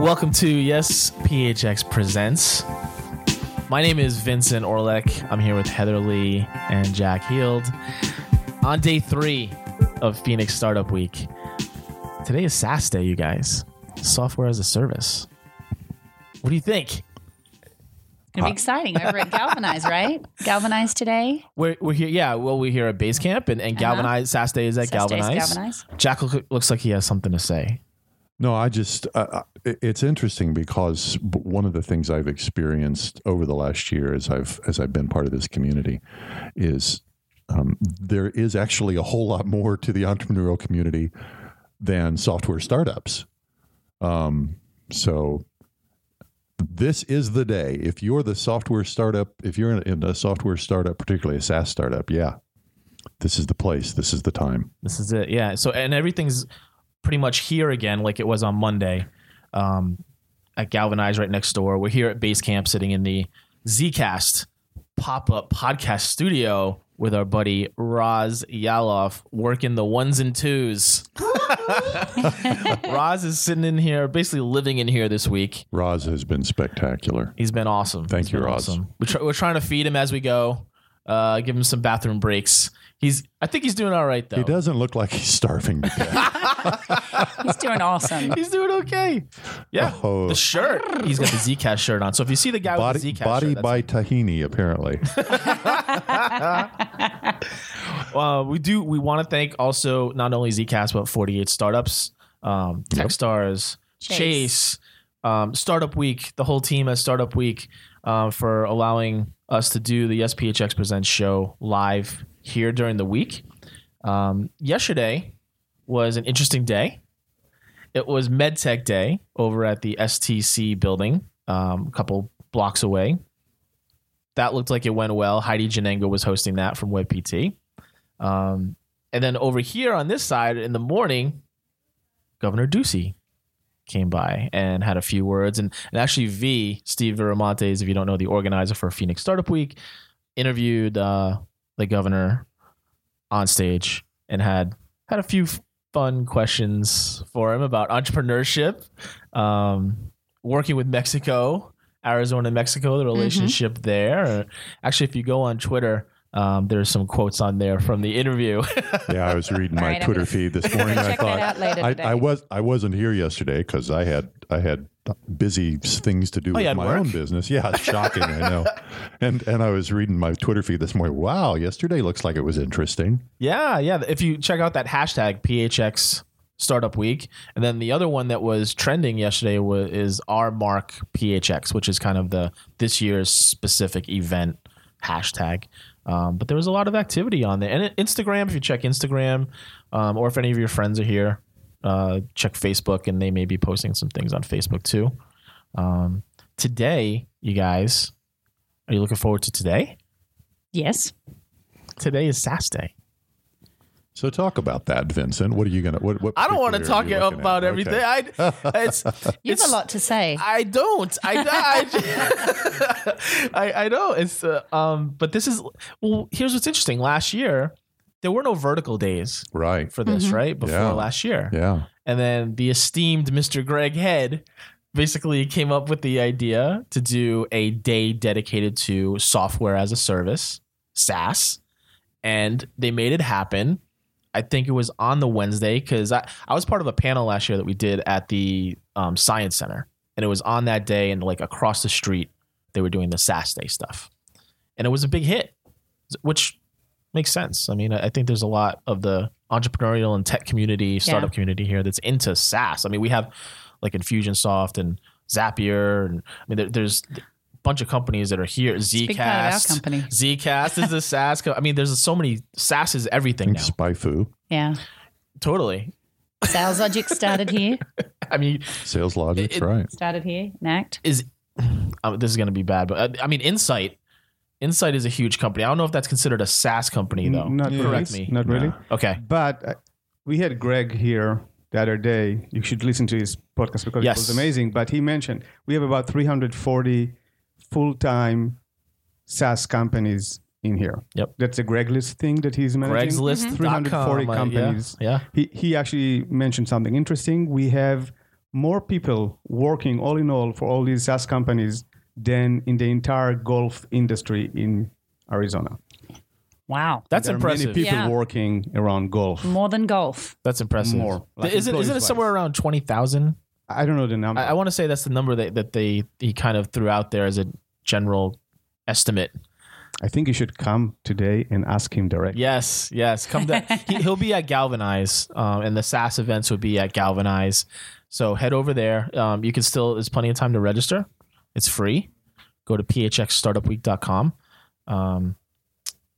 Welcome to Yes PHX Presents. My name is Vincent Orlek. I'm here with Heather Lee and Jack Heald on day three of Phoenix Startup Week. Today is SaaS Day, you guys. Software as a service. What do you think? It's Gonna be exciting over at Galvanize, right? Galvanize today. We're, we're here, yeah. Well, we're here at Basecamp, and, and uh-huh. Galvanize. SaaS Day is at SaaS Day is Galvanize. Galvanize. Jack look, looks like he has something to say. No, I just, uh, uh, it- it's interesting because one of the things I've experienced over the last year as I've, as I've been part of this community is um, there is actually a whole lot more to the entrepreneurial community than software startups. Um, so this is the day. If you're the software startup, if you're in, in a software startup, particularly a SaaS startup, yeah, this is the place. This is the time. This is it. Yeah. So and everything's pretty much here again, like it was on Monday, um, at Galvanize right next door. We're here at Base Camp, sitting in the Zcast pop up podcast studio with our buddy Raz Yalov, working the ones and twos. Raz is sitting in here, basically living in here this week. Raz has been spectacular. He's been awesome. Thank He's you, been Roz. Awesome. We're, try- we're trying to feed him as we go. Uh, give him some bathroom breaks. He's. I think he's doing all right though. He doesn't look like he's starving to death. He's doing awesome. He's doing okay. Yeah. Oh. The shirt. He's got the Zcast shirt on. So if you see the guy with body the Zcast body shirt, that's- by tahini, apparently. uh, we do. We want to thank also not only Zcast but 48 startups, um, Techstars, Chase, Chase. Um, Startup Week, the whole team at Startup Week uh, for allowing us to do the Yes PHX Presents show live here during the week. Um, yesterday was an interesting day. It was MedTech Day over at the STC building, um, a couple blocks away. That looked like it went well. Heidi Jannenga was hosting that from WebPT. Um, and then over here on this side in the morning, Governor Ducey came by and had a few words. And, and actually, V, Steve Viramontes, if you don't know, the organizer for Phoenix Startup Week, interviewed uh, the governor on stage and had had a few fun questions for him about entrepreneurship, um, working with Mexico, Arizona, and Mexico, the relationship there. Actually, if you go on Twitter, um, there's some quotes on there from the interview. Yeah, I was reading my right, Twitter gonna- feed this morning. and I Check that thought out later I. I was I wasn't here yesterday because I had I had busy things to do Oh, with had my work? own business. Yeah, it's shocking. I know. And and I was reading my Twitter feed this morning. Wow, yesterday looks like it was interesting. Yeah, yeah. If you check out that hashtag PHX Startup Week, and then the other one that was trending yesterday was is our Mark PHX, which is kind of the this year's specific event hashtag. Um, but there was a lot of activity on there, and Instagram. If you check Instagram, um, or if any of your friends are here, uh, check Facebook, and they may be posting some things on Facebook too. Um, today, you guys, are you looking forward to today? Yes. Today is SaaS Day. So talk about that, Vincent. What are you gonna? What? what I don't want to talk are you looking about at? everything. Okay. I, it's, You it's, have a lot to say. I don't. I, I, I, I know. It's uh, um, but this is well. Here's what's interesting. Last year, there were no vertical days Right. for this, Mhm. right? Before Yeah. last year, Yeah. and then the esteemed Mr. Greg Head basically came up with the idea to do a day dedicated to software as a service, SaaS, and they made it happen. I think it was on the Wednesday because I, I was part of a panel last year that we did at the um, Science Center, and it was on that day, and like across the street, they were doing the SaaS Day stuff, and it was a big hit, which makes sense. I mean, I think there's a lot of the entrepreneurial and tech community, startup community here that's into SaaS. I mean, we have like Infusionsoft and Zapier, and I mean, there, there's bunch of companies that are here. a big part of our Zcast, company. Zcast is a SaaS. Co- I mean, there's so many SaaS is everything think now. Spyfu, Yeah. Totally. Sales Logic started here. I mean, SalesLogix, It- right? Started here. Nact. is um, this is going to be bad, but uh, I mean, Insight. Insight is a huge company. I don't know if that's considered a SaaS company though. Not Correct really. me. Not really. Okay. But uh, we had Greg here the other day. You should listen to his podcast because Yes. it was amazing. But he mentioned we have about 340 full time SaaS companies in here. Yep. That's a Greg list thing that he's managing. Craigslist. 340 uh, companies. Yeah. He, he actually mentioned something interesting. We have more people working all in all for all these SaaS companies than in the entire golf industry in Arizona. Wow. That's there impressive. Are many people Yeah. working around golf. More than golf. That's impressive. More, like isn't isn't it employees-wise. somewhere around twenty thousand? I don't know the number. I, I want to say that's the number that, that they he kind of threw out there as a general estimate. I think you should come today and ask him directly. Yes, yes. Come down. he, he'll be at Galvanize, um, and the SaaS events would be at Galvanize. So head over there. Um, you can still. There's plenty of time to register. It's free. Go to phxstartupweek.com. Um,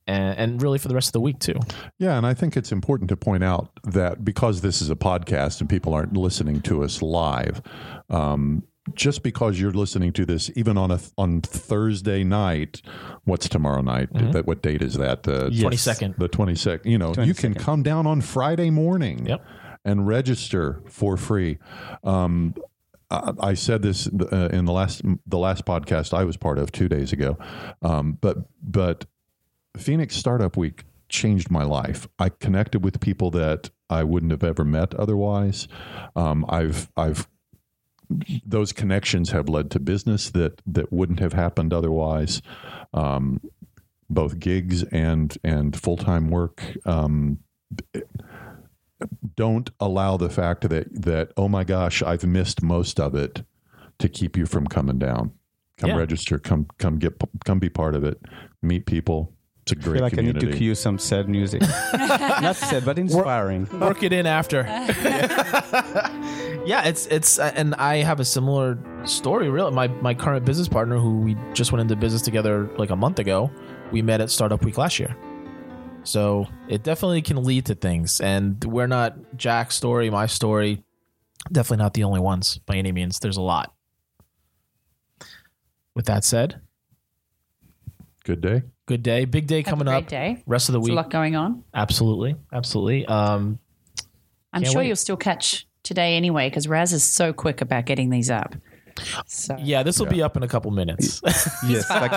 and, and really for the rest of the week too. Yeah, and I think it's important to point out that because this is a podcast and people aren't listening to us live, um, just because you're listening to this even on a on Thursday night, what's tomorrow night? That what date is that? The Twenty second. The twenty second. You know, you can come down on Friday morning. Yep. And register for free. Um, I I said this uh, in the last the last podcast I was part of two days ago, um, but but Phoenix Startup Week changed my life. I connected with people that I wouldn't have ever met otherwise. Um, I've I've those connections have led to business that that wouldn't have happened otherwise. Um, both gigs and and full time work. Um, don't allow the fact that that oh my gosh I've missed most of it to keep you from coming down. Come Yeah. register. Come come get come be part of it. Meet people. It's a I great I feel like I need to cue some sad music. Not sad, but inspiring. Work it in after. yeah, it's it's uh, and I have a similar story. Really, my my current business partner, who we just went into business together like a month ago, we met at Startup Week last year. So it definitely can lead to things, and we're not Jack's story, my story. Definitely not the only ones by any means. There's a lot. With that said, Good day. good day, big day Have coming a great up. day. Rest of the There's a week, lot going on. absolutely, absolutely. Um, I'm sure wait. you'll still catch today anyway because Raz is so quick about getting these up. So yeah, this will be up in a couple minutes. yes, like,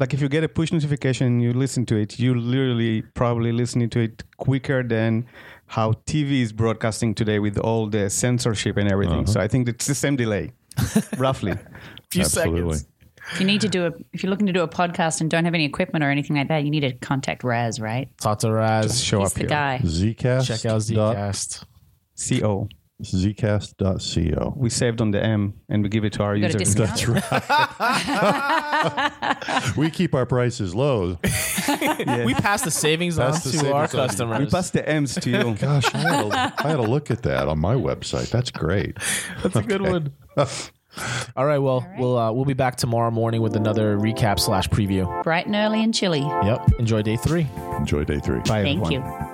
like if you get a push notification and you listen to it, you literally probably listening to it quicker than how TV is broadcasting today with all the censorship and everything. So I think it's the same delay, roughly. few Absolutely. seconds. If you need to do a, if you're looking to do a podcast and don't have any equipment or anything like that, you need to contact Raz, right? Talk to Raz. Show He's up the here. guy. Zcast. Check out dot- Zcast. CO. Zcast.co. We saved on the M and we give it to our got a users. discount? That's right. we keep our prices low. We pass the savings on Pass the to savings our on. customers. We pass the M's to you. Gosh, I had, to, I had to look at that on my website. That's great. That's a good one. All right. Well, we'll uh, we'll be back tomorrow morning with another recap slash preview. Bright and early and chilly. Yep. Enjoy day three. Enjoy day three. Bye, Thank everyone. you.